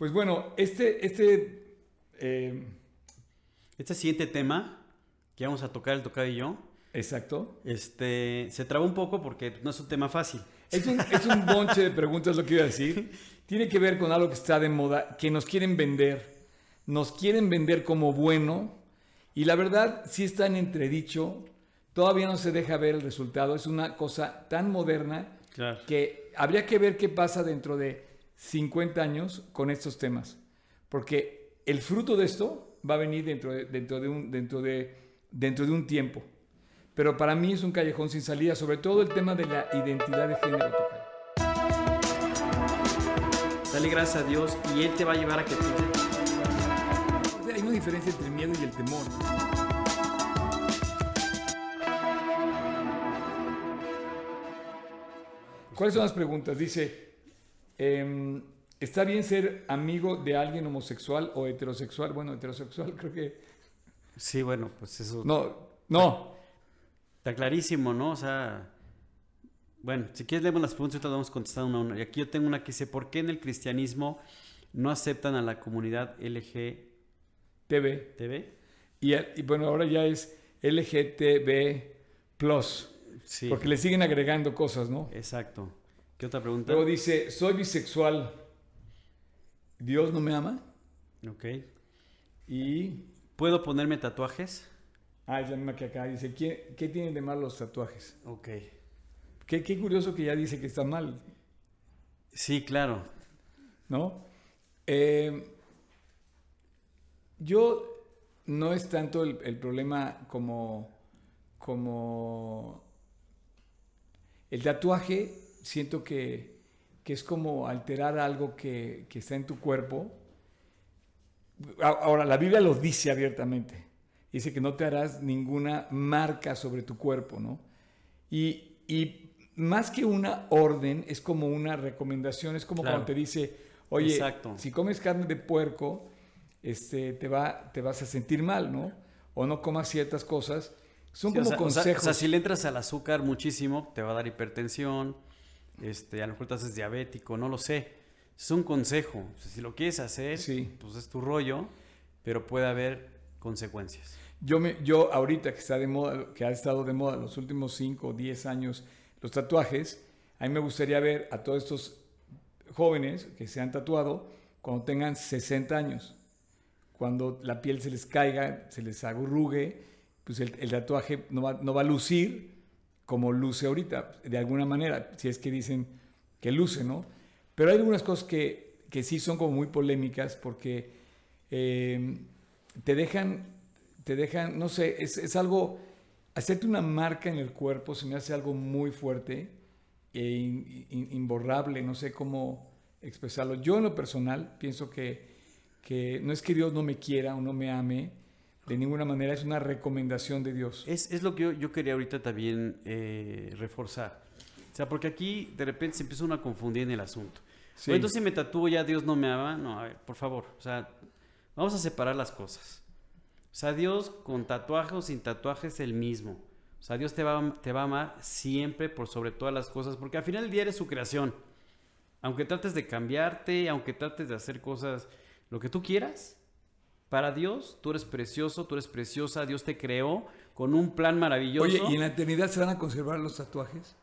Pues bueno, este, este, eh, Este siguiente tema que vamos a tocar el tocado y yo, exacto. este, se traba un poco porque no es un tema fácil. Es un, es un bonche de preguntas lo que iba a decir. Tiene que ver con algo que está de moda, que nos quieren vender. Nos quieren vender como bueno. Y la verdad, sí está en entredicho. Todavía no se deja ver el resultado. Es una cosa tan moderna Claro. que habría que ver qué pasa dentro de 50 años con estos temas. Porque el fruto de esto va a venir dentro de, dentro de, un, dentro de, dentro de un tiempo. Pero para mí es un callejón sin salida, sobre todo el tema de la identidad de género. Dale gracias a Dios y Él te va a llevar a que tú... Hay una diferencia entre el miedo y el temor. ¿Cuáles son las preguntas? Dice, em, ¿está bien ser amigo de alguien homosexual o heterosexual? Bueno, heterosexual creo que... Sí, bueno, pues eso No, no. está clarísimo, ¿no? O sea, bueno, si quieres leemos las preguntas y ahorita vamos contestando una a una. Y aquí yo tengo una que dice, ¿por qué en el cristianismo no aceptan a la comunidad LGTB? TV. Y, y bueno, ahora ya es LGTB+. Sí, Porque le siguen agregando cosas, ¿no? exacto. ¿Qué otra pregunta? Luego dice, soy bisexual. ¿Dios no me ama? Ok. Y... ¿Puedo ponerme tatuajes? Ah, es la misma que acá. Dice, ¿qué, qué tienen de mal los tatuajes? Ok. Qué, qué curioso que ya dice que está mal, Sí, claro. ¿no? Eh, yo no es tanto el, el problema como, como el tatuaje, siento que, que es como alterar algo que, que está en tu cuerpo. Ahora, la Biblia lo dice abiertamente. Dice que no te harás ninguna marca sobre tu cuerpo, ¿no? Y, y más que una orden, es como una recomendación, es como Claro. cuando te dice, oye, Exacto. si comes carne de puerco, este, te, va, te vas a sentir mal, ¿no? O no comas ciertas cosas. Son Sí, o como sea, o sea- consejos. O sea, si le entras al azúcar muchísimo, te va a dar hipertensión, este, a lo mejor te haces diabético, no lo sé. Es un consejo. O sea, si lo quieres hacer, Sí. pues es tu rollo, pero puede haber consecuencias. Yo, me, yo ahorita que está de moda, que ha estado de moda los últimos 5 o 10 años los tatuajes, a mí me gustaría ver a todos estos jóvenes que se han tatuado cuando tengan 60 años. Cuando la piel se les caiga, se les agurrugue, pues el, el tatuaje no va, no va a lucir como luce ahorita, de alguna manera, si es que dicen que luce, ¿no? Pero hay algunas cosas que, que sí son como muy polémicas porque eh, te dejan, te dejan, no sé, es, es algo, hacerte una marca en el cuerpo se me hace algo muy fuerte e imborrable, no sé cómo expresarlo. Yo en lo personal pienso que, que no es que Dios no me quiera o no me ame, de ninguna manera es una recomendación de Dios. Es, es lo que yo, yo quería ahorita también eh, reforzar. O sea, porque aquí de repente se empieza uno a confundir en el asunto. Sí. Oye, entonces si me tatúo ya Dios no me ama. No, a ver, por favor. O sea, vamos a separar las cosas. O sea, Dios con tatuaje o sin tatuaje es el mismo. O sea, Dios te va, te va a amar siempre por sobre todas las cosas, porque al final del día eres su creación. Aunque trates de cambiarte, aunque trates de hacer cosas, lo que tú quieras, para Dios tú eres precioso, tú eres preciosa, Dios te creó con un plan maravilloso. Oye, ¿y en la eternidad se van a conservar los tatuajes?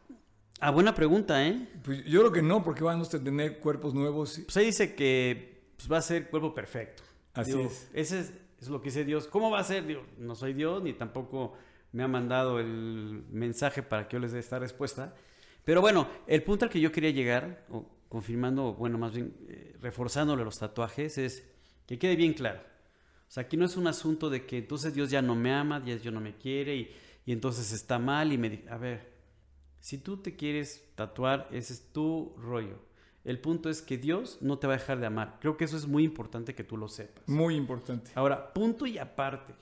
Ah, buena pregunta, ¿eh? Pues yo creo que no, porque vamos a tener cuerpos nuevos. y- Pues ahí dice que pues, va a ser cuerpo perfecto. Así Digo, es. Ese es, es lo que dice Dios. ¿Cómo va a ser? Digo, no soy Dios, ni tampoco me ha mandado el mensaje para que yo les dé esta respuesta. Pero bueno, el punto al que yo quería llegar, o confirmando, bueno, más bien eh, reforzándole los tatuajes, es que quede bien claro. O sea, aquí no es un asunto de que entonces Dios ya no me ama, Dios ya no me quiere y, y entonces está mal y me... A ver, si tú te quieres tatuar, ese es tu rollo. El punto es que Dios no te va a dejar de amar. Creo que eso es muy importante que tú lo sepas. Muy importante. Ahora, punto y aparte.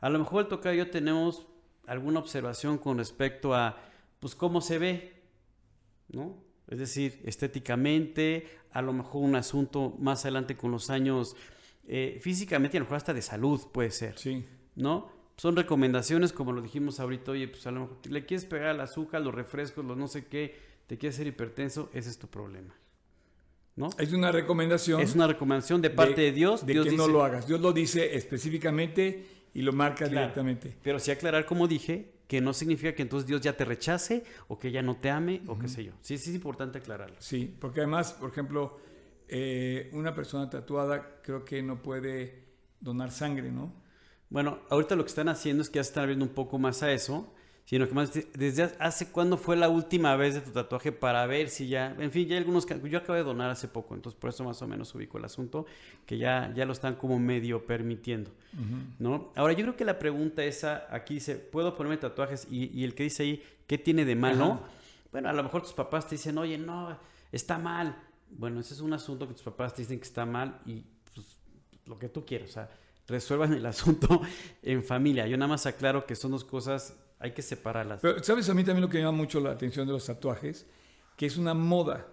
A lo mejor el tocayo y yo tenemos alguna observación con respecto a, pues, cómo se ve, ¿no? Es decir, estéticamente, a lo mejor un asunto más adelante con los años, eh, físicamente y a lo mejor hasta de salud puede ser. Sí. ¿no? Son recomendaciones, como lo dijimos ahorita, oye, pues a lo mejor le quieres pegar al azúcar, los refrescos, los no sé qué, te quieres ser hipertenso, ese es tu problema. ¿no? Es una recomendación. Es una recomendación de parte de, Dios. De Dios que dice, no lo hagas. Dios lo dice específicamente y lo marca Claro. directamente. Pero sí aclarar, como dije, que no significa que entonces Dios ya te rechace o que ya no te ame o qué sé yo. Sí, sí es importante aclararlo. Sí, porque además, por ejemplo, eh, una persona tatuada creo que no puede donar sangre, ¿no? Bueno, ahorita lo que están haciendo es que ya se están abriendo un poco más a eso, sino que más de- desde hace cuándo fue la última vez de tu tatuaje para ver si ya, en fin, ya hay algunos, yo acabo de donar hace poco, entonces por eso más o menos ubico el asunto, que ya, ya lo están como medio permitiendo, ¿no? Ahora yo creo que la pregunta esa, aquí dice, ¿puedo ponerme tatuajes? Y, y el que dice ahí, ¿qué tiene de malo? Bueno, a lo mejor tus papás te dicen, oye, no, está mal. Bueno, ese es un asunto que tus papás te dicen que está mal y pues, lo que tú quieras, o sea, resuelvan el asunto en familia. Yo nada más aclaro que son dos cosas, hay que separarlas. Pero, ¿sabes a mí también lo que llama mucho la atención de los tatuajes? Que es una moda.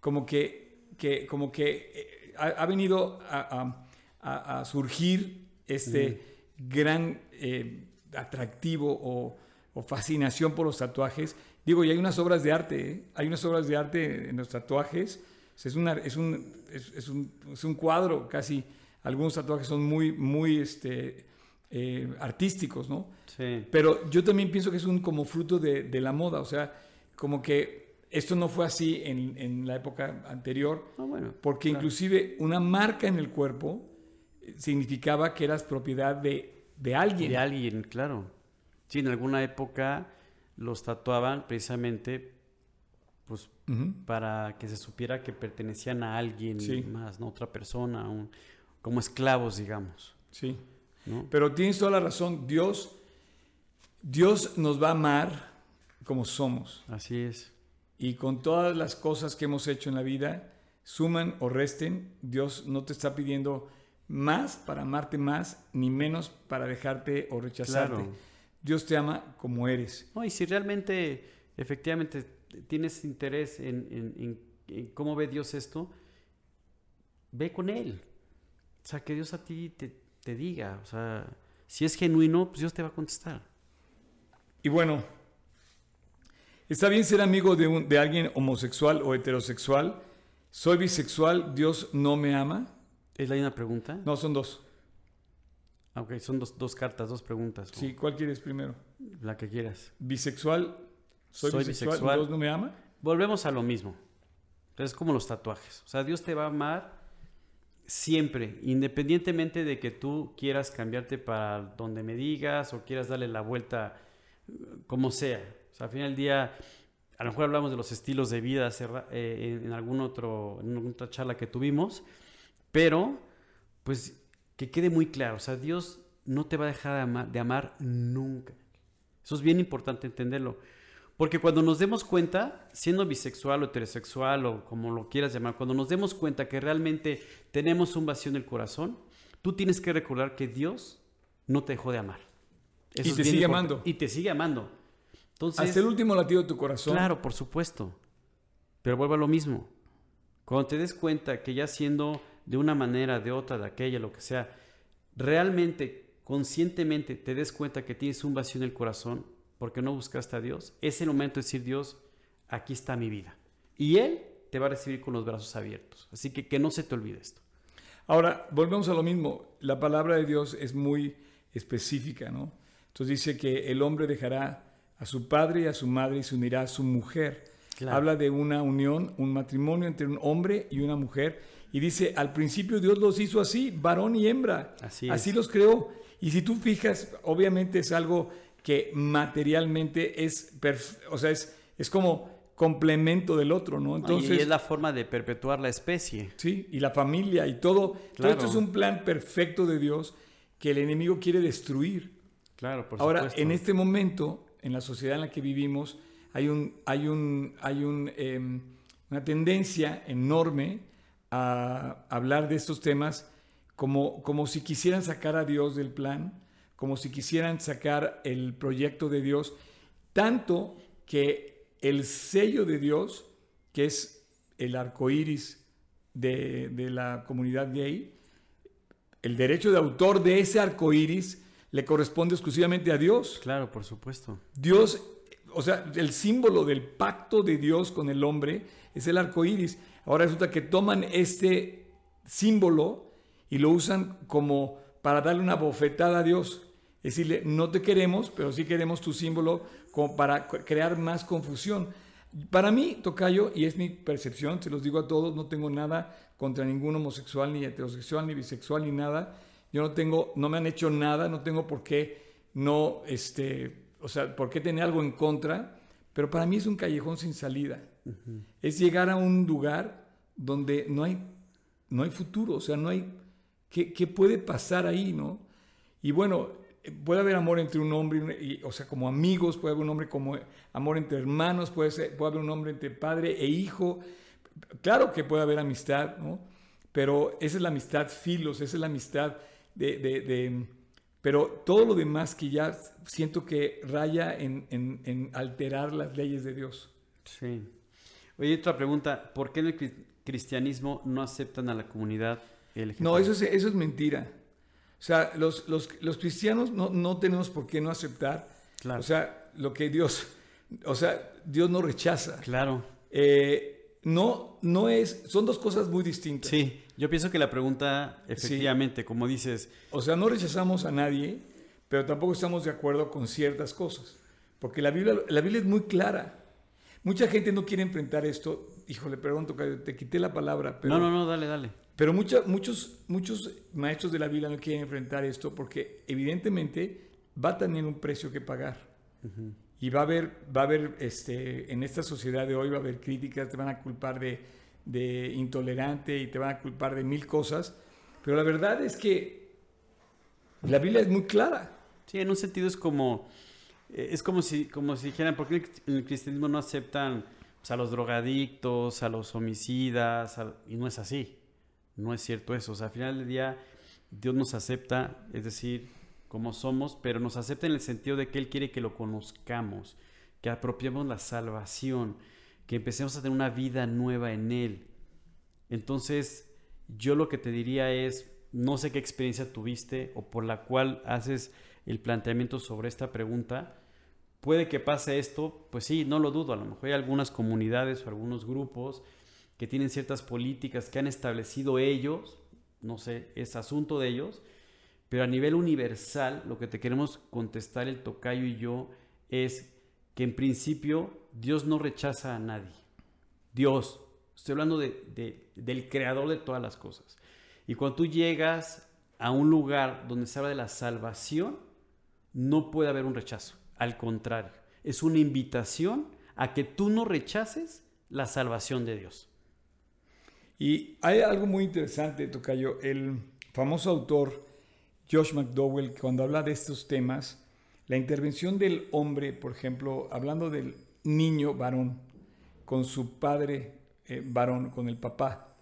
Como que, que, como que eh, ha, ha venido a, a- a- a surgir este gran eh, atractivo o, o fascinación por los tatuajes. Digo, y hay unas obras de arte, ¿eh? hay unas obras de arte en los tatuajes. O sea, Es, una, es, un, es, es un, es un cuadro casi. Algunos tatuajes son muy, muy este, eh, artísticos, ¿no? Sí. Pero yo también pienso que es un como fruto de, de la moda, o sea, como que esto no fue así en, en la época anterior, Ah, bueno, porque claro. inclusive una marca en el cuerpo eh, significaba que eras propiedad de, de alguien. De alguien, claro. Sí, en alguna época los tatuaban precisamente pues para que se supiera que pertenecían a alguien Sí. más, ¿no? Otra persona, un- como esclavos, digamos, Sí, ¿no? pero tienes toda la razón, Dios, Dios nos va a amar como somos Así es. y con todas las cosas que hemos hecho en la vida, suman o resten, Dios no te está pidiendo más para amarte más, ni menos para dejarte o rechazarte. Claro. Dios te ama como eres. No, y si realmente, efectivamente, tienes interés en, en- en- en cómo ve Dios esto, ve con Él. O sea, que Dios a ti te, te diga. O sea, si es genuino, pues Dios te va a contestar. Y bueno, está bien ser amigo de, un- de alguien homosexual o heterosexual. Soy bisexual, Dios no me ama. ¿Es la misma pregunta? No, son dos. Ok, son dos, dos cartas, dos preguntas. ¿no? Sí, ¿cuál quieres primero? La que quieras. Bisexual, soy, Soy bisexual, bisexual. Dios no me ama. Volvemos a lo mismo. Es como los tatuajes. O sea, Dios te va a amar siempre, independientemente de que tú quieras cambiarte para donde me digas o quieras darle la vuelta eh, como sea. O sea, al final del día, a lo mejor hablamos de los estilos de vida eh, en, en algún otro, en alguna otra charla que tuvimos, pero pues que quede muy claro. O sea, Dios no te va a dejar de ama- de amar nunca. Eso es bien importante entenderlo. Porque cuando nos demos cuenta, siendo bisexual o heterosexual o como lo quieras llamar, cuando nos demos cuenta que realmente tenemos un vacío en el corazón, tú tienes que recordar que Dios no te dejó de amar. Y te sigue importante. amando. Y te sigue amando. Entonces, Hasta el último latido de tu corazón. Claro, por supuesto. Pero vuelvo a lo mismo. Cuando te des cuenta que ya siendo de una manera, de otra, de aquella, lo que sea, realmente, conscientemente te des cuenta que tienes un vacío en el corazón porque no buscaste a Dios, es el momento de decir, Dios, aquí está mi vida. Y Él te va a recibir con los brazos abiertos. Así que que no se te olvide esto. Ahora, volvemos a lo mismo. La palabra de Dios es muy específica, ¿no? Entonces dice que el hombre dejará a su padre y a su madre y se unirá a su mujer. Claro. Habla de una unión, un matrimonio entre un hombre y una mujer. Y dice, al principio Dios los hizo así, varón y hembra. Así es. los creó. Y si tú fijas, obviamente es algo que materialmente es, o sea, es, es como complemento del otro, ¿no? Entonces, y es la forma de perpetuar la especie. Sí, y la familia y todo. Todo esto es un plan perfecto de Dios que el enemigo quiere destruir. Claro, por Ahora, supuesto. en este momento, en la sociedad en la que vivimos, hay, un, hay, un, hay un, em, una tendencia enorme a hablar de estos temas como, como si quisieran sacar a Dios del plan, como si quisieran sacar el proyecto de Dios, tanto que el sello de Dios, que es el arco iris de, de la comunidad gay, el derecho de autor de ese arco iris le corresponde exclusivamente a Dios. Claro, por supuesto. Dios, o sea, el símbolo del pacto de Dios con el hombre es el arco iris. Ahora resulta que toman este símbolo y lo usan como para darle una bofetada a Dios. Decirle, no te queremos, pero sí queremos tu símbolo como para crear más confusión. Para mí, Tocayo, y es mi percepción, se los digo a todos, no tengo nada contra ningún homosexual, ni heterosexual, ni bisexual, ni nada. Yo no tengo, no me han hecho nada, no tengo por qué no, este, o sea, por qué tener algo en contra, pero para mí es un callejón sin salida. Es llegar a un lugar donde no hay, no hay futuro, o sea, no hay, ¿qué, qué puede pasar ahí, no? Y bueno, puede haber amor entre un hombre, y, o sea, como amigos, puede haber un hombre como amor entre hermanos, puede, ser, puede haber un hombre entre padre e hijo. Claro que puede haber amistad, ¿no? Pero esa es la amistad filos, esa es la amistad de, de, pero todo lo demás que ya siento que raya en, en, en, alterar las leyes de Dios. Sí. Oye, otra pregunta, ¿por qué en el cristianismo no aceptan a la comunidad LGBT? No, eso es, eso es mentira. O sea, los, los, los cristianos no, no, tenemos por qué no aceptar. Claro. O sea, lo que Dios, o sea, Dios no rechaza. Claro. Eh, no, no es, son dos cosas muy distintas. Sí, yo pienso que la pregunta, efectivamente, como dices... O sea, no rechazamos a nadie, pero tampoco estamos de acuerdo con ciertas cosas. Porque la Biblia, la Biblia es muy clara. Mucha gente no quiere enfrentar esto. Híjole, perdón, te quité la palabra. Pero... No, no, no, dale, dale. Pero muchos, muchos maestros de la Biblia no quieren enfrentar esto porque evidentemente va a tener un precio que pagar. Y va a haber, va a haber este, en esta sociedad de hoy va a haber críticas, te van a culpar de, de intolerante y te van a culpar de mil cosas. Pero la verdad es que la Biblia es muy clara. Sí, en un sentido es como, es como si, como si dijeran, ¿por qué en el cristianismo no aceptan pues, a los drogadictos, a los homicidas? Y no es así no es cierto eso. O sea, al final del día, Dios nos acepta, es decir, como somos, pero nos acepta en el sentido de que Él quiere que lo conozcamos, que apropiemos la salvación, que empecemos a tener una vida nueva en Él. Entonces, yo lo que te diría es, no sé qué experiencia tuviste o por la cual haces el planteamiento sobre esta pregunta. Puede que pase esto, pues sí, no lo dudo, a lo mejor hay algunas comunidades o algunos grupos que tienen ciertas políticas que han establecido ellos, no sé, es asunto de ellos, pero a nivel universal lo que te queremos contestar el tocayo y yo es que en principio Dios no rechaza a nadie. Dios, estoy hablando de, del creador de todas las cosas. Y cuando tú llegas a un lugar donde se habla de la salvación, no puede haber un rechazo. Al contrario, es una invitación a que tú no rechaces la salvación de Dios. Y hay algo muy interesante, Tocayo. El famoso autor Josh McDowell, cuando habla de estos temas, la intervención del hombre, por ejemplo, hablando del niño varón con su padre eh, varón, con el papá,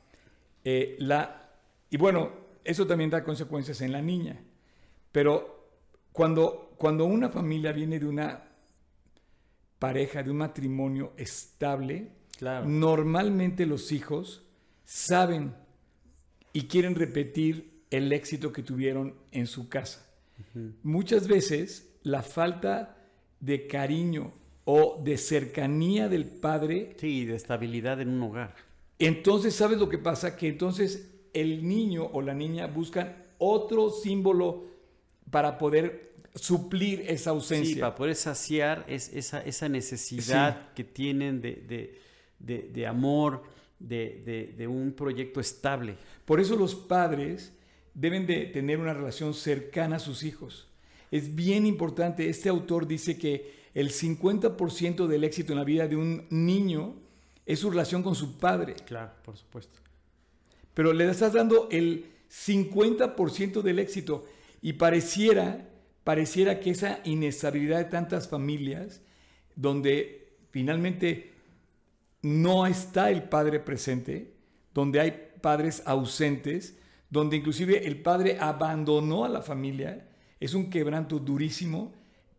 eh, la, y bueno, eso también da consecuencias en la niña. Pero cuando, cuando una familia viene de una pareja, de un matrimonio estable, normalmente los hijos saben y quieren repetir el éxito que tuvieron en su casa. Muchas veces la falta de cariño o de cercanía del padre. Sí, de estabilidad en un hogar. Entonces, ¿sabes lo que pasa? Que entonces el niño o la niña buscan otro símbolo para poder suplir esa ausencia. Sí, para poder saciar esa, esa necesidad que tienen de, de, de amor de, un proyecto estable. Por eso los padres deben de tener una relación cercana a sus hijos. Es bien importante, este autor dice que el 50% del éxito en la vida de un niño es su relación con su padre. Claro, por supuesto. Pero le estás dando el 50% del éxito y pareciera, pareciera que esa inestabilidad de tantas familias, donde finalmente no está el padre presente, donde hay padres ausentes, donde inclusive el padre abandonó a la familia, es un quebranto durísimo,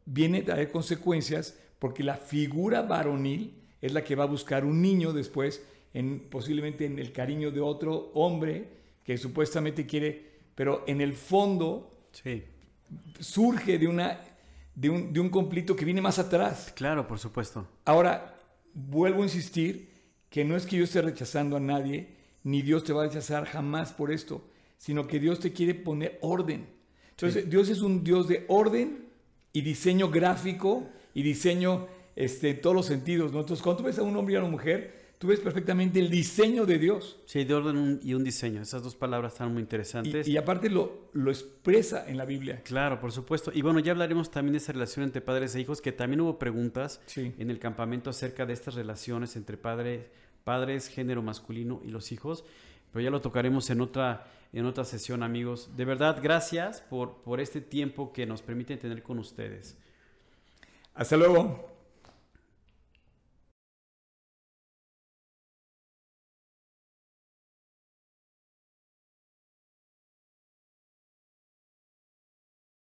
viene a traer consecuencias porque la figura varonil es la que va a buscar un niño después, en, posiblemente en el cariño de otro hombre que supuestamente quiere, pero en el fondo surge de una, de un, de un conflicto que viene más atrás. Claro, por supuesto. Ahora, vuelvo a insistir que no es que yo esté rechazando a nadie, ni Dios te va a rechazar jamás por esto, sino que Dios te quiere poner orden. Entonces, Dios es un Dios de orden y diseño gráfico y diseño este, en todos los sentidos. ¿no? Entonces, cuando tú ves a un hombre y a una mujer, tú ves perfectamente el diseño de Dios. Sí, de orden y un diseño. Esas dos palabras están muy interesantes. Y, y aparte lo, lo expresa en la Biblia. Claro, por supuesto. Y bueno, ya hablaremos también de esa relación entre padres e hijos, que también hubo preguntas Sí. en el campamento acerca de estas relaciones entre padre, padres, género masculino y los hijos. Pero ya lo tocaremos en otra, en otra sesión, amigos. De verdad, gracias por, por este tiempo que nos permiten tener con ustedes. Hasta luego.